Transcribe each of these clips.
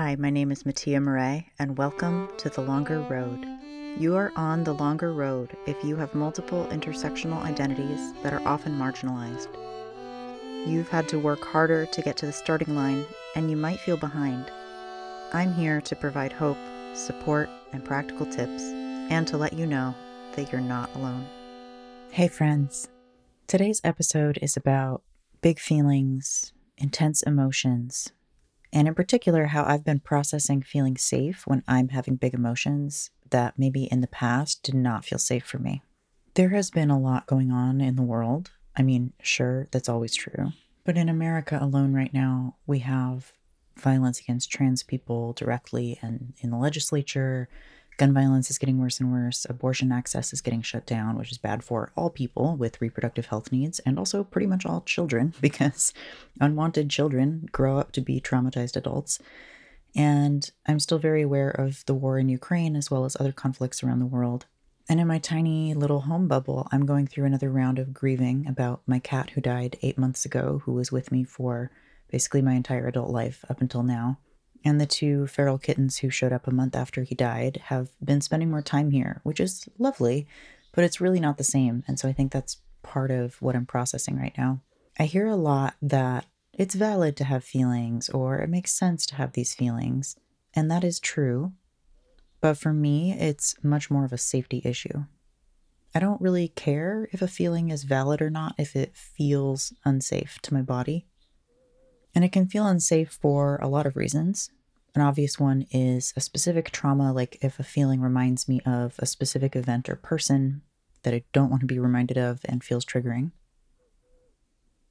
Hi, my name is Mattia Maurée, and welcome to The Longer Road. You are on the longer road if you have multiple intersectional identities that are often marginalized. You've had to work harder to get to the starting line, and you might feel behind. I'm here to provide hope, support, and practical tips, and to let you know that you're not alone. Hey, friends. Today's episode is about big feelings, intense emotions, and in particular, how I've been processing feeling safe when I'm having big emotions that maybe in the past did not feel safe for me. There has been a lot going on in the world. I mean, sure, that's always true. But in America alone, right now, we have violence against trans people directly and in the legislature, Gun violence is getting worse and worse. Abortion access is getting shut down, which is bad for all people with reproductive health needs and also pretty much all children because unwanted children grow up to be traumatized adults. And I'm still very aware of the war in Ukraine as well as other conflicts around the world. And in my tiny little home bubble, I'm going through another round of grieving about my cat who died eight months ago, who was with me for basically my entire adult life up until now and the two feral kittens who showed up a month after he died have been spending more time here, which is lovely, but it's really not the same. And so I think that's part of what I'm processing right now. I hear a lot that it's valid to have feelings or it makes sense to have these feelings, and that is true. But for me, it's much more of a safety issue. I don't really care if a feeling is valid or not if it feels unsafe to my body. And it can feel unsafe for a lot of reasons. An obvious one is a specific trauma, like if a feeling reminds me of a specific event or person that I don't want to be reminded of and feels triggering.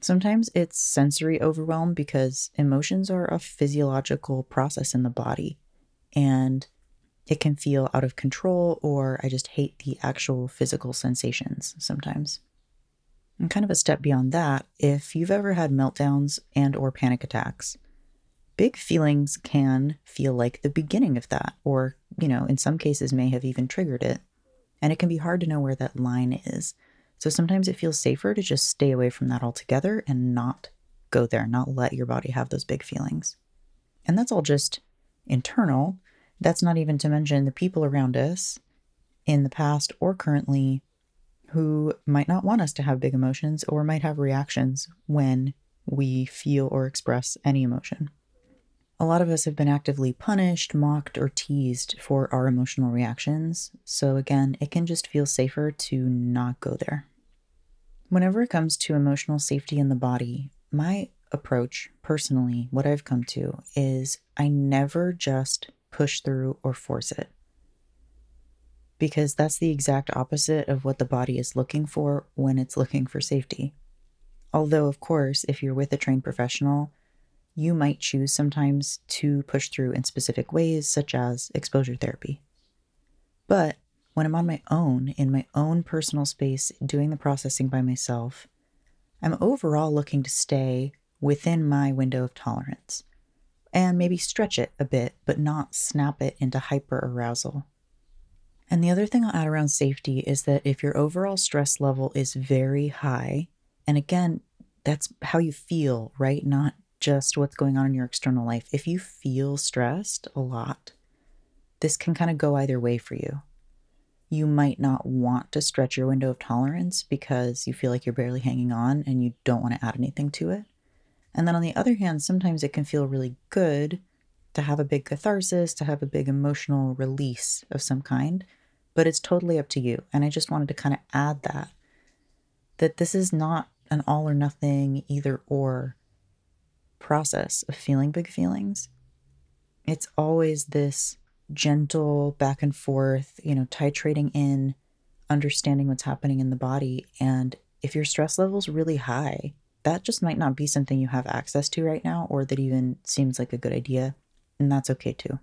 Sometimes it's sensory overwhelm because emotions are a physiological process in the body and it can feel out of control, or I just hate the actual physical sensations sometimes. And kind of a step beyond that, if you've ever had meltdowns and or panic attacks, big feelings can feel like the beginning of that or, you know, in some cases may have even triggered it. And it can be hard to know where that line is. So sometimes it feels safer to just stay away from that altogether and not go there, not let your body have those big feelings. And that's all just internal. That's not even to mention the people around us in the past or currently who might not want us to have big emotions or might have reactions when we feel or express any emotion. A lot of us have been actively punished, mocked, or teased for our emotional reactions, so again, it can just feel safer to not go there. Whenever it comes to emotional safety in the body, my approach, personally, what I've come to is I never just push through or force it because that's the exact opposite of what the body is looking for when it's looking for safety. Although, of course, if you're with a trained professional, you might choose sometimes to push through in specific ways, such as exposure therapy. But when I'm on my own, in my own personal space, doing the processing by myself, I'm overall looking to stay within my window of tolerance and maybe stretch it a bit, but not snap it into hyper arousal. And the other thing I'll add around safety is that if your overall stress level is very high, and again, that's how you feel, right? Not just what's going on in your external life. If you feel stressed a lot, this can kind of go either way for you. You might not want to stretch your window of tolerance because you feel like you're barely hanging on and you don't want to add anything to it. And then on the other hand, sometimes it can feel really good to have a big catharsis, to have a big emotional release of some kind but it's totally up to you. And I just wanted to kind of add that that this is not an all or nothing either or process of feeling big feelings. It's always this gentle back and forth, you know, titrating in, understanding what's happening in the body. And if your stress level's really high, that just might not be something you have access to right now or that even seems like a good idea. And that's okay too.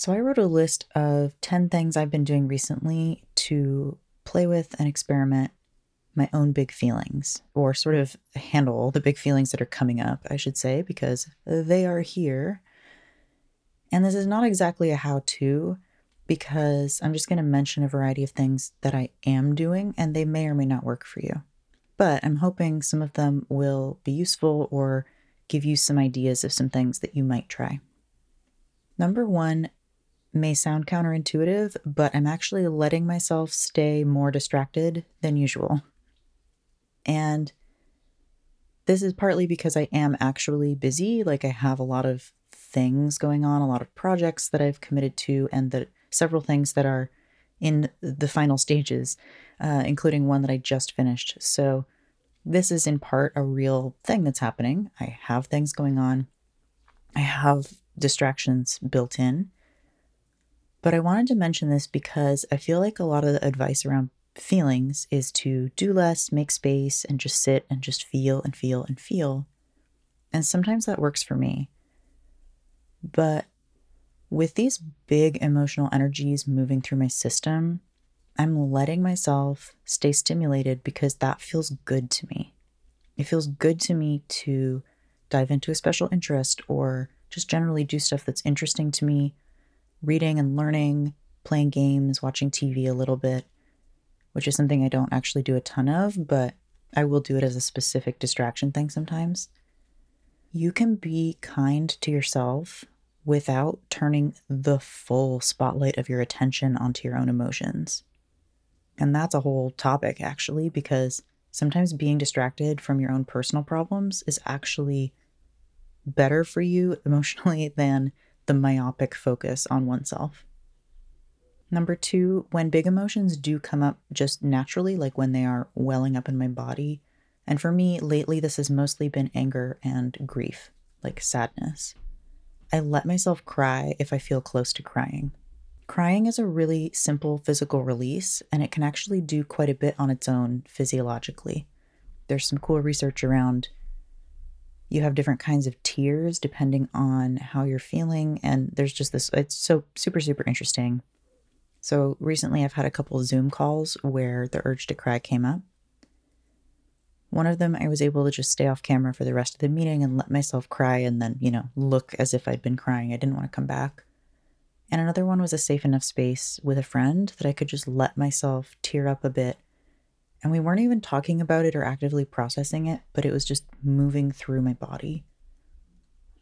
So I wrote a list of 10 things I've been doing recently to play with and experiment my own big feelings, or sort of handle the big feelings that are coming up, I should say, because they are here. And this is not exactly a how to, because I'm just going to mention a variety of things that I am doing, and they may or may not work for you. But I'm hoping some of them will be useful or give you some ideas of some things that you might try. Number one may sound counterintuitive, but I'm actually letting myself stay more distracted than usual. And this is partly because I am actually busy. Like, I have a lot of things going on, a lot of projects that I've committed to, and that several things that are in the final stages, uh, including one that I just finished. So, this is in part a real thing that's happening. I have things going on, I have distractions built in. But I wanted to mention this because I feel like a lot of the advice around feelings is to do less, make space, and just sit and just feel and feel and feel. And sometimes that works for me. But with these big emotional energies moving through my system, I'm letting myself stay stimulated because that feels good to me. It feels good to me to dive into a special interest or just generally do stuff that's interesting to me, reading and learning, playing games, watching TV a little bit, which is something I don't actually do a ton of, but I will do it as a specific distraction thing sometimes. You can be kind to yourself without turning the full spotlight of your attention onto your own emotions. And that's a whole topic, actually, because sometimes being distracted from your own personal problems is actually better for you emotionally than the myopic focus on oneself. Number two, when big emotions do come up just naturally, like when they are welling up in my body, and for me, lately, this has mostly been anger and grief, like sadness. I let myself cry if I feel close to crying. Crying is a really simple physical release, and it can actually do quite a bit on its own physiologically. There's some cool research around you have different kinds of tears depending on how you're feeling, and there's just this, it's so super, super interesting. So recently, I've had a couple Zoom calls where the urge to cry came up. One of them, I was able to just stay off camera for the rest of the meeting and let myself cry and then, you know, look as if I'd been crying. I didn't want to come back. And another one was a safe enough space with a friend that I could just let myself tear up a bit. And we weren't even talking about it or actively processing it, but it was just moving through my body.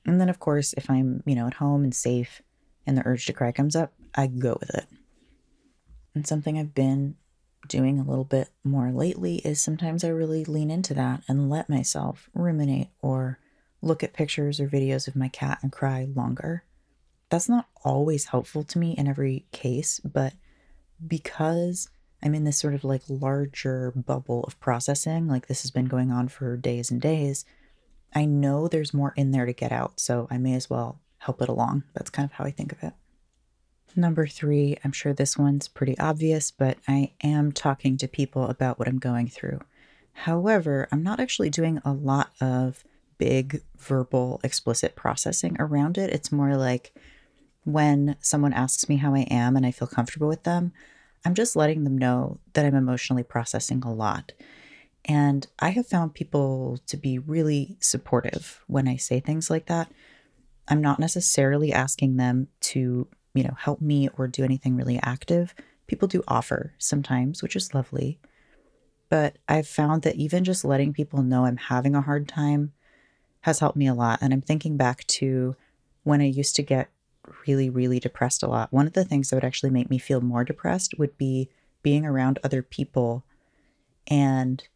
And then, of course, if I'm, you know, at home and safe and the urge to cry comes up, I go with it. And something I've been doing a little bit more lately is sometimes I really lean into that and let myself ruminate or look at pictures or videos of my cat and cry longer. That's not always helpful to me in every case, but because I'm in this sort of like larger bubble of processing, like this has been going on for days and days, I know there's more in there to get out, so I may as well help it along. That's kind of how I think of it. Number three, I'm sure this one's pretty obvious, but I am talking to people about what I'm going through. However, I'm not actually doing a lot of big verbal, explicit processing around it. It's more like when someone asks me how I am and I feel comfortable with them, I'm just letting them know that I'm emotionally processing a lot. And I have found people to be really supportive when I say things like that. I'm not necessarily asking them to you know, help me or do anything really active. People do offer sometimes, which is lovely. But I've found that even just letting people know I'm having a hard time has helped me a lot. And I'm thinking back to when I used to get really, really depressed a lot. One of the things that would actually make me feel more depressed would be being around other people and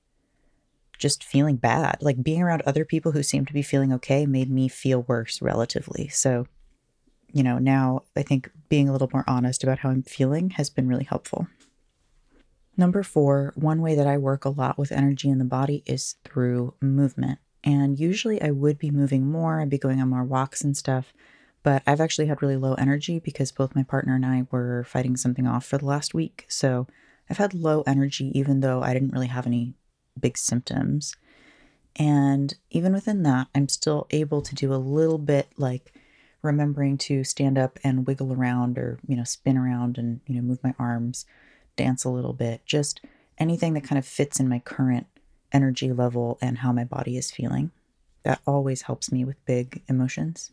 just feeling bad. Like being around other people who seemed to be feeling okay made me feel worse relatively. So you know, now I think being a little more honest about how I'm feeling has been really helpful. Number four, one way that I work a lot with energy in the body is through movement. And usually I would be moving more, I'd be going on more walks and stuff. But I've actually had really low energy because both my partner and I were fighting something off for the last week. So I've had low energy, even though I didn't really have any big symptoms. And even within that, I'm still able to do a little bit like remembering to stand up and wiggle around or, you know, spin around and, you know, move my arms, dance a little bit, just anything that kind of fits in my current energy level and how my body is feeling. That always helps me with big emotions.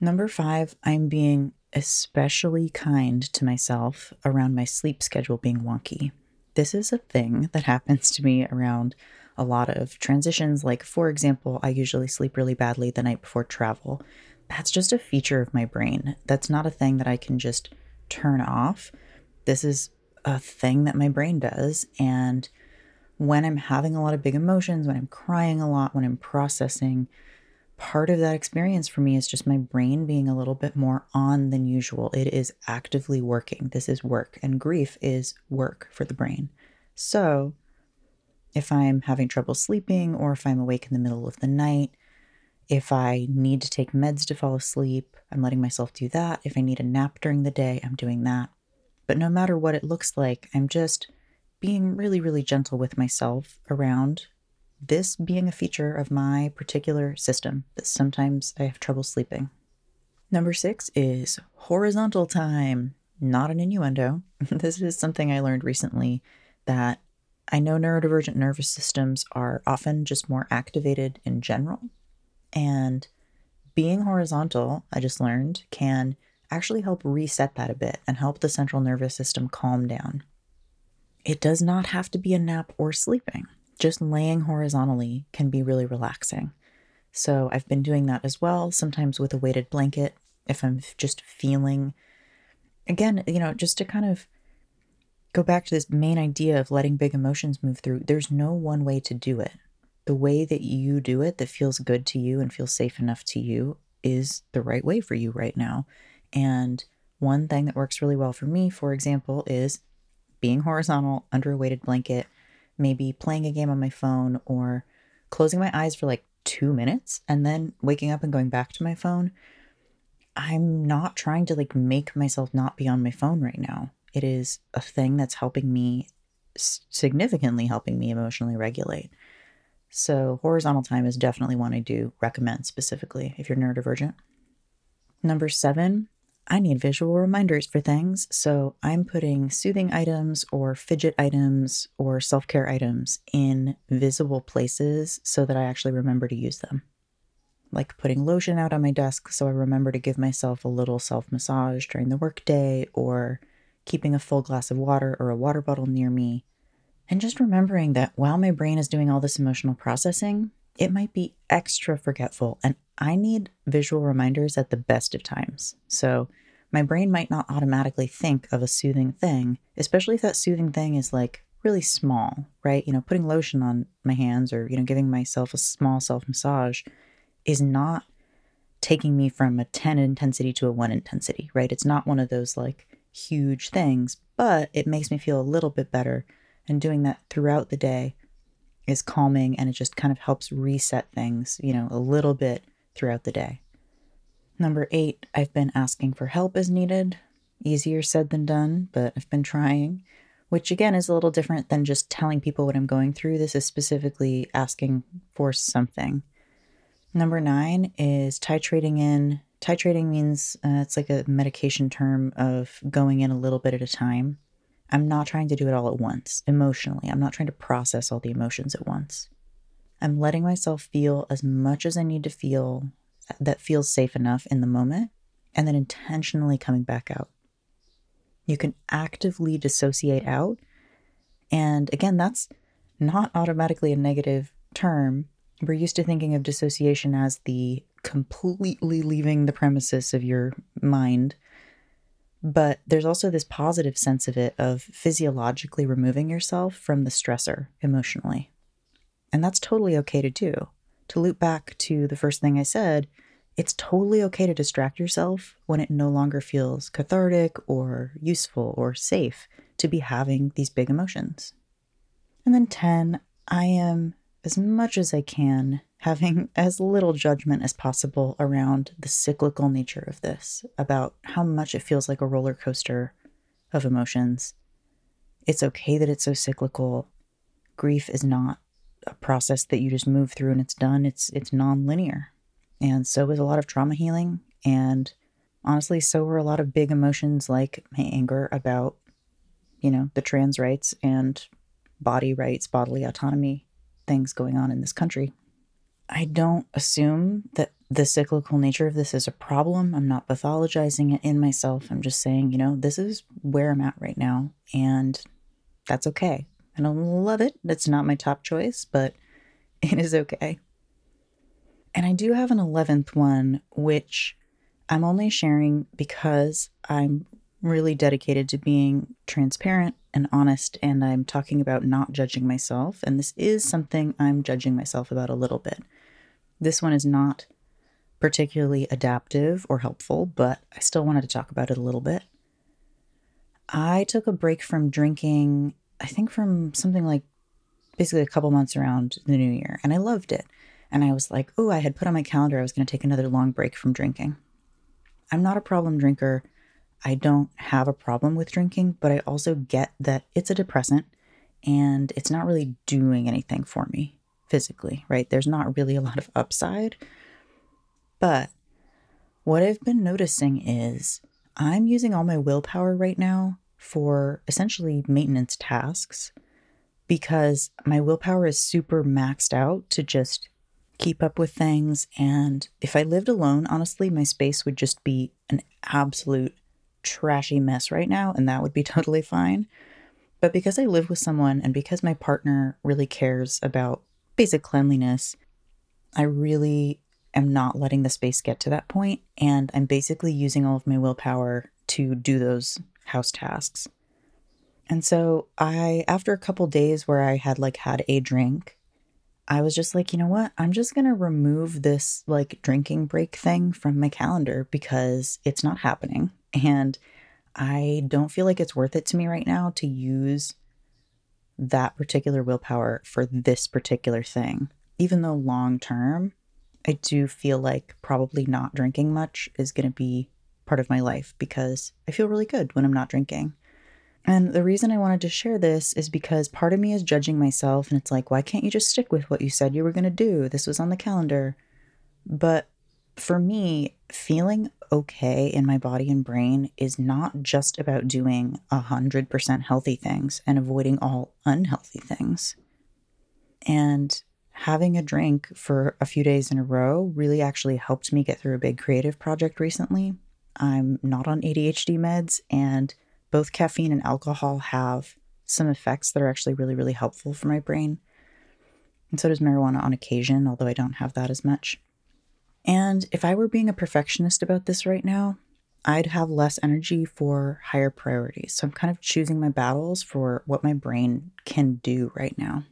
Number five, I'm being especially kind to myself around my sleep schedule being wonky. This is a thing that happens to me around a lot of transitions. Like, for example, I usually sleep really badly the night before travel that's just a feature of my brain. That's not a thing that I can just turn off. This is a thing that my brain does. And when I'm having a lot of big emotions, when I'm crying a lot, when I'm processing, part of that experience for me is just my brain being a little bit more on than usual. It is actively working. This is work, and grief is work for the brain. So, if I'm having trouble sleeping or if I'm awake in the middle of the night, if I need to take meds to fall asleep, I'm letting myself do that. If I need a nap during the day, I'm doing that. But no matter what it looks like, I'm just being really, really gentle with myself around this being a feature of my particular system that sometimes I have trouble sleeping. Number six is horizontal time, not an innuendo. this is something I learned recently that I know neurodivergent nervous systems are often just more activated in general. And being horizontal, I just learned, can actually help reset that a bit and help the central nervous system calm down. It does not have to be a nap or sleeping. Just laying horizontally can be really relaxing. So I've been doing that as well, sometimes with a weighted blanket if I'm just feeling, again, you know, just to kind of go back to this main idea of letting big emotions move through. There's no one way to do it. The way that you do it that feels good to you and feels safe enough to you is the right way for you right now. And one thing that works really well for me, for example, is being horizontal under a weighted blanket, maybe playing a game on my phone or closing my eyes for like two minutes and then waking up and going back to my phone. I'm not trying to like make myself not be on my phone right now. It is a thing that's helping me, significantly helping me emotionally regulate. So, horizontal time is definitely one I do recommend specifically if you're neurodivergent. Number seven, I need visual reminders for things. So, I'm putting soothing items or fidget items or self care items in visible places so that I actually remember to use them. Like putting lotion out on my desk so I remember to give myself a little self massage during the workday or keeping a full glass of water or a water bottle near me, and just remembering that while my brain is doing all this emotional processing, it might be extra forgetful, and I need visual reminders at the best of times. So, my brain might not automatically think of a soothing thing, especially if that soothing thing is like really small, right? You know, putting lotion on my hands or, you know, giving myself a small self massage is not taking me from a 10 intensity to a 1 intensity, right? It's not one of those like huge things, but it makes me feel a little bit better. And doing that throughout the day is calming and it just kind of helps reset things, you know, a little bit throughout the day. Number eight, I've been asking for help as needed. Easier said than done, but I've been trying, which again is a little different than just telling people what I'm going through. This is specifically asking for something. Number nine is titrating in Titrating means uh, it's like a medication term of going in a little bit at a time. I'm not trying to do it all at once emotionally. I'm not trying to process all the emotions at once. I'm letting myself feel as much as I need to feel that feels safe enough in the moment and then intentionally coming back out. You can actively dissociate out. And again, that's not automatically a negative term. We're used to thinking of dissociation as the completely leaving the premises of your mind. But there's also this positive sense of it of physiologically removing yourself from the stressor emotionally. And that's totally okay to do. To loop back to the first thing I said, it's totally okay to distract yourself when it no longer feels cathartic or useful or safe to be having these big emotions. And then 10, I am as much as I can having as little judgment as possible around the cyclical nature of this, about how much it feels like a roller coaster of emotions. It's okay that it's so cyclical. Grief is not a process that you just move through and it's done. It's it's non-linear. And so is a lot of trauma healing and honestly so are a lot of big emotions like my anger about you know, the trans rights and body rights, bodily autonomy things going on in this country. I don't assume that the cyclical nature of this is a problem. I'm not pathologizing it in myself. I'm just saying, you know, this is where I'm at right now, and that's okay. I don't love it. It's not my top choice, but it is okay. And I do have an 11th one, which I'm only sharing because I'm really dedicated to being transparent and honest, and I'm talking about not judging myself. And this is something I'm judging myself about a little bit. This one is not particularly adaptive or helpful, but I still wanted to talk about it a little bit. I took a break from drinking, I think from something like basically a couple months around the new year, and I loved it. And I was like, oh, I had put on my calendar I was going to take another long break from drinking. I'm not a problem drinker. I don't have a problem with drinking, but I also get that it's a depressant and it's not really doing anything for me physically, right? There's not really a lot of upside. But what I've been noticing is I'm using all my willpower right now for essentially maintenance tasks because my willpower is super maxed out to just keep up with things. And if I lived alone, honestly, my space would just be an absolute trashy mess right now, and that would be totally fine. But because I live with someone and because my partner really cares about basic cleanliness, I really am not letting the space get to that point, and I'm basically using all of my willpower to do those house tasks. And so I after a couple days where I had like had a drink, I was just like, you know what? I'm just going to remove this like drinking break thing from my calendar because it's not happening. And I don't feel like it's worth it to me right now to use that particular willpower for this particular thing. Even though long term, I do feel like probably not drinking much is going to be part of my life because I feel really good when I'm not drinking. And the reason I wanted to share this is because part of me is judging myself, and it's like, why can't you just stick with what you said you were going to do? This was on the calendar. But for me, feeling okay in my body and brain is not just about doing 100% healthy things and avoiding all unhealthy things. And having a drink for a few days in a row really actually helped me get through a big creative project recently. I'm not on ADHD meds, and both caffeine and alcohol have some effects that are actually really, really helpful for my brain. And so does marijuana on occasion, although I don't have that as much. And if I were being a perfectionist about this right now, I'd have less energy for higher priorities. So I'm kind of choosing my battles for what my brain can do right now.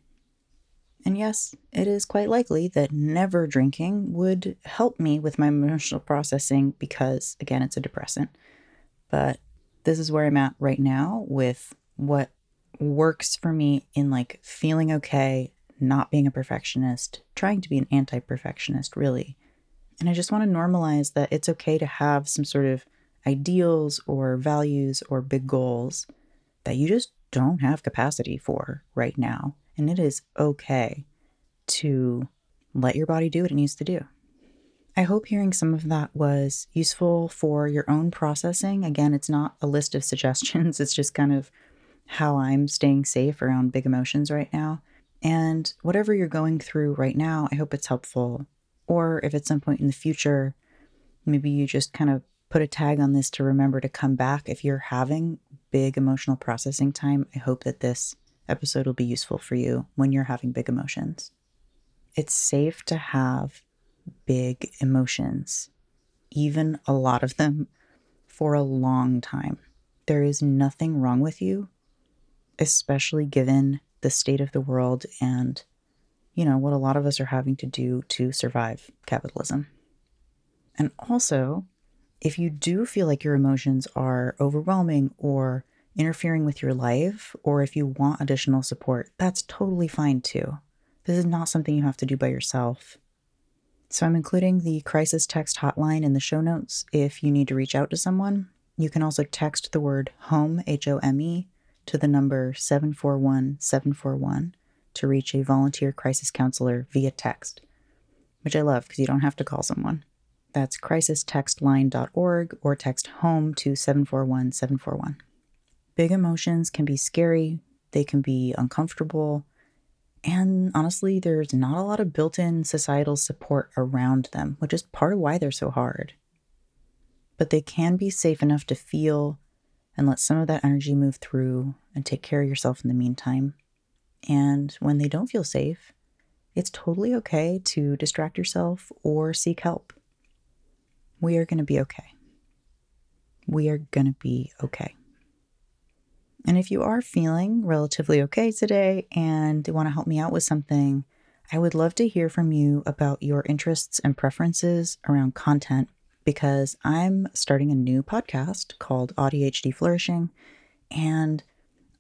And yes, it is quite likely that never drinking would help me with my emotional processing because, again, it's a depressant. But this is where I'm at right now with what works for me in like feeling okay, not being a perfectionist, trying to be an anti perfectionist, really. And I just want to normalize that it's okay to have some sort of ideals or values or big goals that you just don't have capacity for right now. And it is okay to let your body do what it needs to do. I hope hearing some of that was useful for your own processing. Again, it's not a list of suggestions, it's just kind of how I'm staying safe around big emotions right now. And whatever you're going through right now, I hope it's helpful. Or if at some point in the future, maybe you just kind of put a tag on this to remember to come back if you're having big emotional processing time. I hope that this episode will be useful for you when you're having big emotions. It's safe to have big emotions, even a lot of them, for a long time. There is nothing wrong with you, especially given the state of the world and, you know, what a lot of us are having to do to survive capitalism. And also, if you do feel like your emotions are overwhelming or interfering with your life, or if you want additional support, that's totally fine too. This is not something you have to do by yourself. So I'm including the crisis text hotline in the show notes if you need to reach out to someone. You can also text the word home, H O M E, to the number 741 741 to reach a volunteer crisis counselor via text, which I love because you don't have to call someone. That's crisistextline.org or text home to 741 741. Big emotions can be scary, they can be uncomfortable, and honestly, there's not a lot of built in societal support around them, which is part of why they're so hard. But they can be safe enough to feel and let some of that energy move through and take care of yourself in the meantime. And when they don't feel safe, it's totally okay to distract yourself or seek help. We are going to be okay. We are going to be okay. And if you are feeling relatively okay today and you want to help me out with something, I would love to hear from you about your interests and preferences around content because I'm starting a new podcast called AuDHD Flourishing. And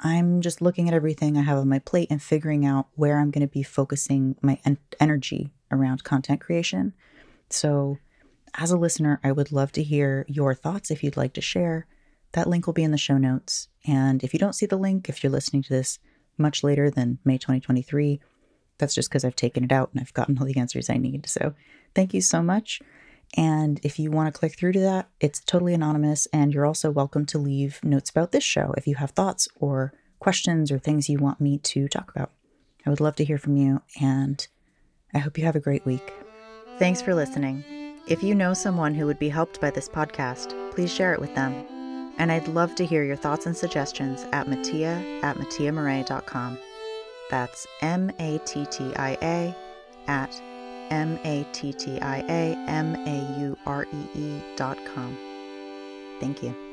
I'm just looking at everything I have on my plate and figuring out where I'm going to be focusing my en- energy around content creation. So, as a listener, I would love to hear your thoughts if you'd like to share. That link will be in the show notes. And if you don't see the link, if you're listening to this much later than May 2023, that's just because I've taken it out and I've gotten all the answers I need. So, thank you so much. And if you want to click through to that, it's totally anonymous. And you're also welcome to leave notes about this show if you have thoughts or questions or things you want me to talk about. I would love to hear from you. And I hope you have a great week. Thanks for listening. If you know someone who would be helped by this podcast, please share it with them. And I'd love to hear your thoughts and suggestions at mattia at mattiamauree.com. That's M A T T I A at M A T T I A M A U R E E dot com. Thank you.